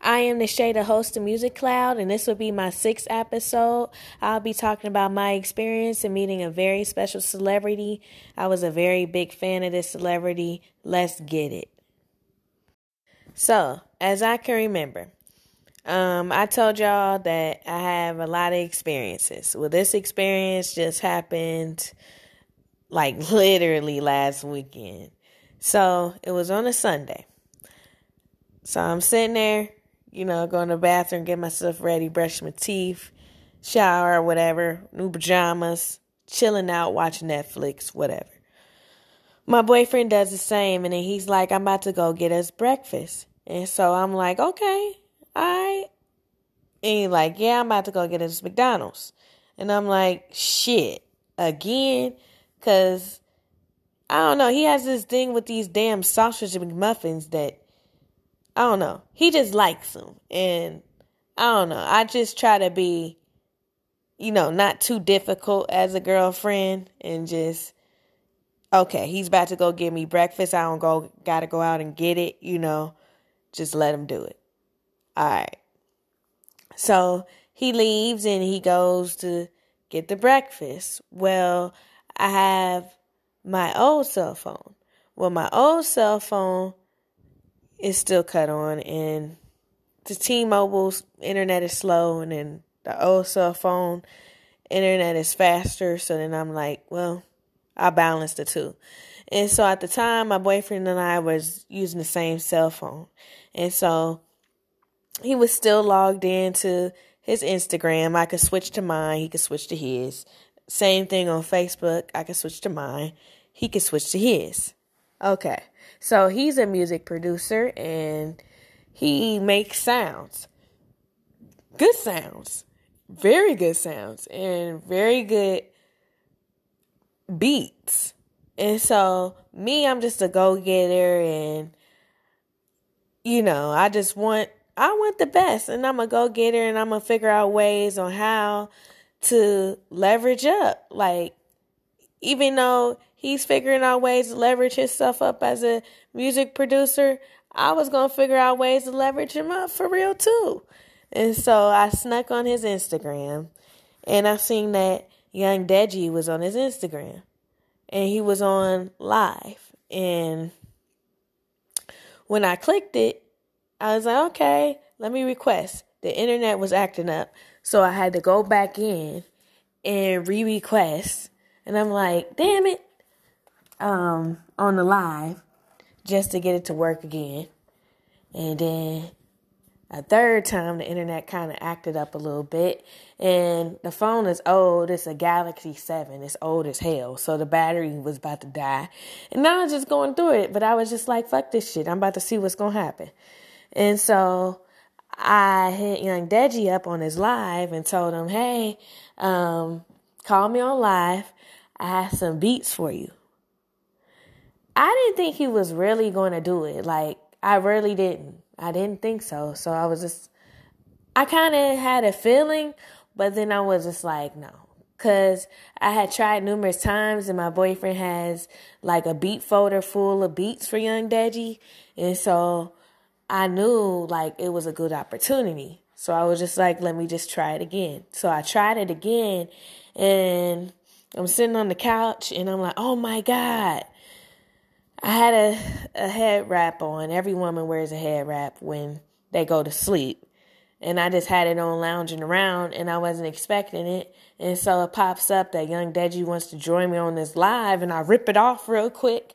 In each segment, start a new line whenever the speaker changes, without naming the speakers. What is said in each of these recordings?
I am Nishada, host of Music Cloud, and this will be my sixth episode. I'll be talking about my experience in meeting a very special celebrity. I was a very big fan of this celebrity. Let's get it. So, as I can remember, um, I told y'all that I have a lot of experiences. Well, this experience just happened like literally last weekend. So, it was on a Sunday. So, I'm sitting there, you know, go to the bathroom, get myself ready, brush my teeth, shower, whatever, new pajamas, chilling out, watching Netflix, whatever. My boyfriend does the same, and then he's like, I'm about to go get us breakfast. And so I'm like, okay, right. And he's like, yeah, I'm about to go get us McDonald's. And I'm like, shit, again? Because, I don't know, he has this thing with these damn sausage and McMuffins that, I don't know, he just likes them. And, I don't know, I just try to be, you know, not too difficult as a girlfriend and just okay, he's about to go get me breakfast. I don't go, gotta go out and get it, you know, just let him do it. All right. So he leaves and he goes to get the breakfast. Well, I have my old cell phone. Well, my old cell phone is still cut on, and the T Mobile's internet is slow, and then the old cell phone internet is faster. So then I'm like, well, I balance the two. And so at the time, my boyfriend and I was using the same cell phone. And so he was still logged into his Instagram. I could switch to mine. He could switch to his. Same thing on Facebook. I could switch to mine. He could switch to his. Okay. So he's a music producer and he makes sounds. Good sounds. Very good sounds and very good beats. And so me, I'm just a go getter and you know, I just want I want the best and I'm a go getter and I'm gonna figure out ways on how to leverage up. Like even though he's figuring out ways to leverage himself up as a music producer, I was gonna figure out ways to leverage him up for real too. And so I snuck on his Instagram and I seen that Yung Deji was on his Instagram and he was on live. And when I clicked it, I was like, okay, let me request. The internet was acting up. So I had to go back in and re request. And I'm like, damn it. Um, on the live just to get it to work again. And then a third time, the internet kind of acted up a little bit. And the phone is old. It's a Galaxy 7. It's old as hell. So the battery was about to die. And now I was just going through it. But I was just like, fuck this shit. I'm about to see what's going to happen. And so I hit Yung Deji up on his live and told him, hey, um, call me on live. I have some beats for you. I didn't think he was really going to do it. Like, I really didn't. I didn't think so. So I was just, I kind of had a feeling, but then I was just like, no. Cause I had tried numerous times and my boyfriend has like a beat folder full of beats for Yung Deji. And so I knew like it was a good opportunity. So I was just like, let me just try it again. So I tried it again and I'm sitting on the couch and I'm like, oh my God. I had a, a head wrap on. Every woman wears a head wrap when they go to sleep. And I just had it on lounging around and I wasn't expecting it. And so it pops up that Yung Deji wants to join me on this live and I rip it off real quick.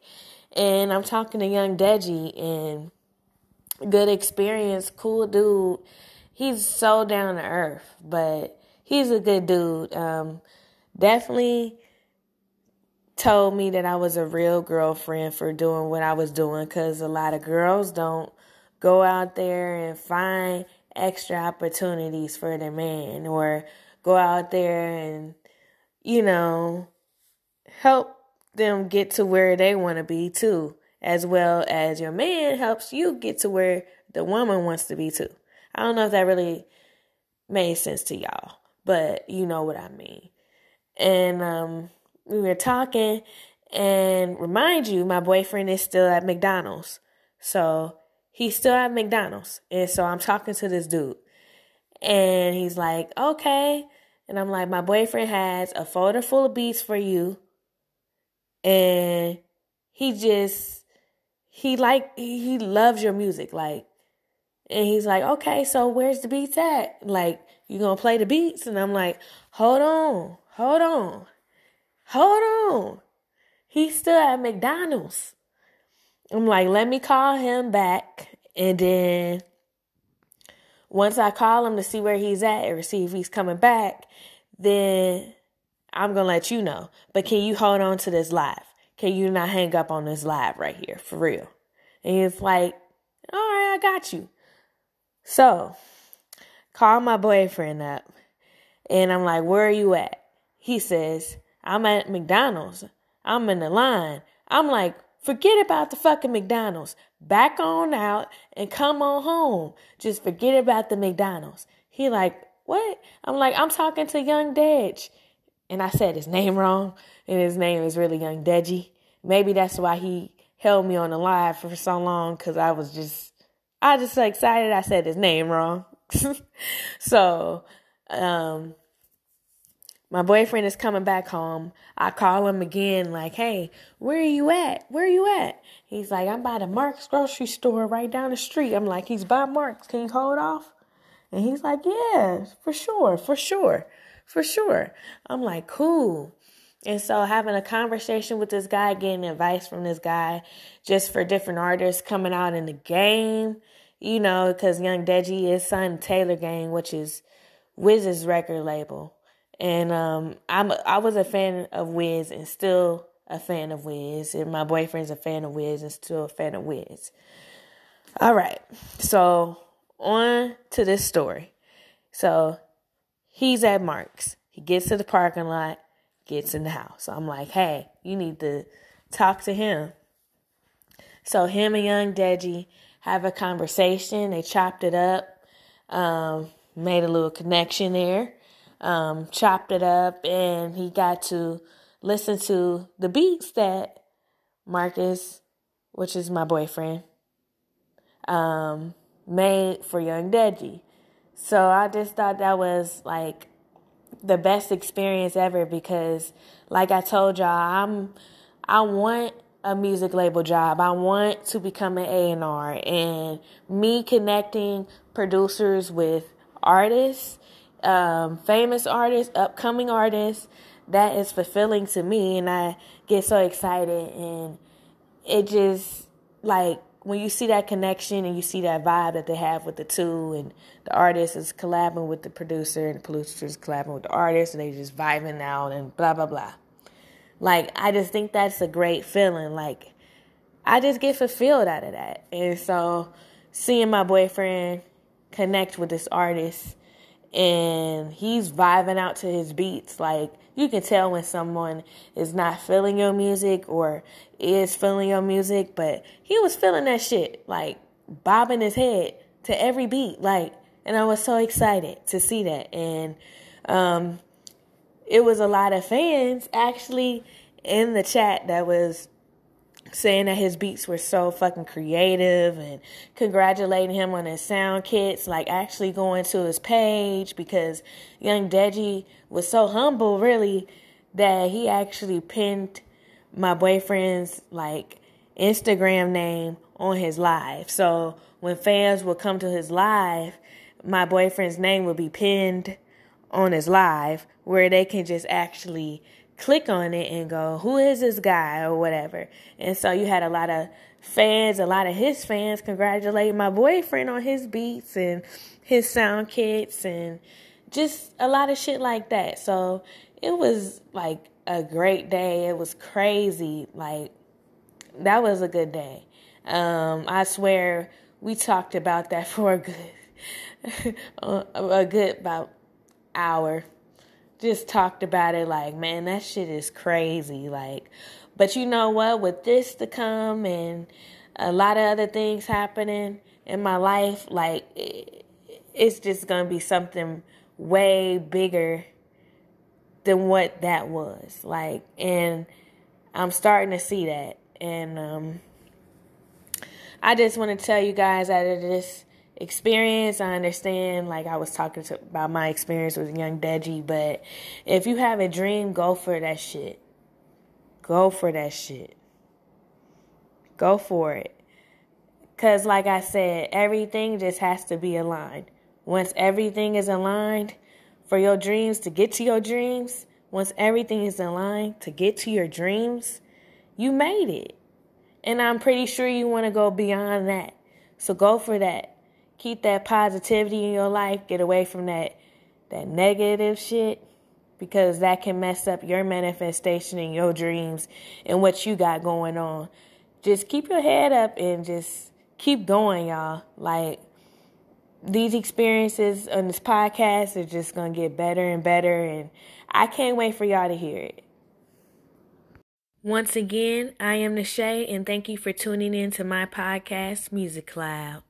And I'm talking to Yung Deji and good experience, cool dude. He's so down to earth, but he's a good dude. Um, definitely told me that I was a real girlfriend for doing what I was doing because a lot of girls don't go out there and find extra opportunities for their man or go out there and, you know, help them get to where they want to be too, as well as your man helps you get to where the woman wants to be too. I don't know if that really made sense to y'all, but you know what I mean. And um we were talking and remind you my boyfriend is still at McDonald's. So he's still at McDonald's. And so I'm talking to this dude. And he's like, okay. And I'm like, my boyfriend has a folder full of beats for you. And he just, he like, he loves your music. Like, and he's like, okay, so where's the beats at? Like, you gonna play the beats? And I'm like, hold on, hold on, hold on. He's still at McDonald's. I'm like, let me call him back. And then once I call him to see where he's at or see if he's coming back, then I'm going to let you know. But can you hold on to this live? Can you not hang up on this live right here for real? And he's like, all right, I got you. So call my boyfriend up and I'm like, where are you at? He says, I'm at McDonald's. I'm in the line. I'm like, Forget about the fucking McDonald's. Back on out and come on home. Just forget about the McDonald's. He like, what? I'm like, I'm talking to Young Dej. And I said his name wrong. And his name is really Yung Deji. Maybe that's why he held me on the line for so long. Cause I was just, I was just so excited I said his name wrong. so, um, my boyfriend is coming back home. I call him again, like, hey, where are you at? Where are you at? He's like, I'm by the Mark's grocery store right down the street. I'm like, he's by Mark's. Can you hold off? And he's like, yeah, for sure, for sure, for sure. I'm like, cool. And so having a conversation with this guy, getting advice from this guy just for different artists coming out in the game, you know, because Yung Deji is signed Taylor Gang, which is Wiz's record label. And um, I'm I was a fan of Wiz and still a fan of Wiz, and my boyfriend's a fan of Wiz and still a fan of Wiz. All right, so on to this story. So he's at Mark's. He gets to the parking lot, gets in the house. So I'm like, hey, you need to talk to him. So him and Yung Deji have a conversation. They chopped it up, um, made a little connection there um, chopped it up, and he got to listen to the beats that Marcus, which is my boyfriend, um, made for Yung Deji. So I just thought that was like the best experience ever because, like I told y'all, I'm I want a music label job. I want to become an A&R and me connecting producers with artists um, famous artists, upcoming artists, that is fulfilling to me. And I get so excited. And it just, like, when you see that connection and you see that vibe that they have with the two, and the artist is collabing with the producer, and the producer is collabing with the artist, and they just vibing out and blah, blah, blah. Like, I just think that's a great feeling. Like, I just get fulfilled out of that. And so, seeing my boyfriend connect with this artist and he's vibing out to his beats. Like you can tell when someone is not feeling your music or is feeling your music, but he was feeling that shit, like bobbing his head to every beat. Like, and I was so excited to see that. And um, it was a lot of fans actually in the chat that was saying that his beats were so fucking creative and congratulating him on his sound kits, like actually going to his page because Yung Deji was so humble, really, that he actually pinned my boyfriend's like Instagram name on his live. So when fans would come to his live, my boyfriend's name would be pinned on his live where they can just actually click on it and go, who is this guy or whatever. And so you had a lot of fans, a lot of his fans congratulate my boyfriend on his beats and his sound kits and just a lot of shit like that. So it was like a great day. It was crazy. Like that was a good day. Um, I swear we talked about that for a good, a good about hour just talked about it like, man, that shit is crazy. Like, but you know what? With this to come and a lot of other things happening in my life, like, it's just gonna be something way bigger than what that was. Like, and I'm starting to see that. And, um, I just want to tell you guys out of this experience, I understand, like I was talking to, about my experience with Yung Deji, but if you have a dream, go for that shit. Go for that shit. Go for it. Because, like I said, everything just has to be aligned. Once everything is aligned for your dreams to get to your dreams, once everything is aligned to get to your dreams, you made it. And I'm pretty sure you want to go beyond that. So go for that. Keep that positivity in your life. Get away from that that negative shit because that can mess up your manifestation and your dreams and what you got going on. Just keep your head up and just keep going, y'all. Like these experiences on this podcast are just going to get better and better and I can't wait for y'all to hear it. Once again, I am Nashay and thank you for tuning in to my podcast, Music Cloud.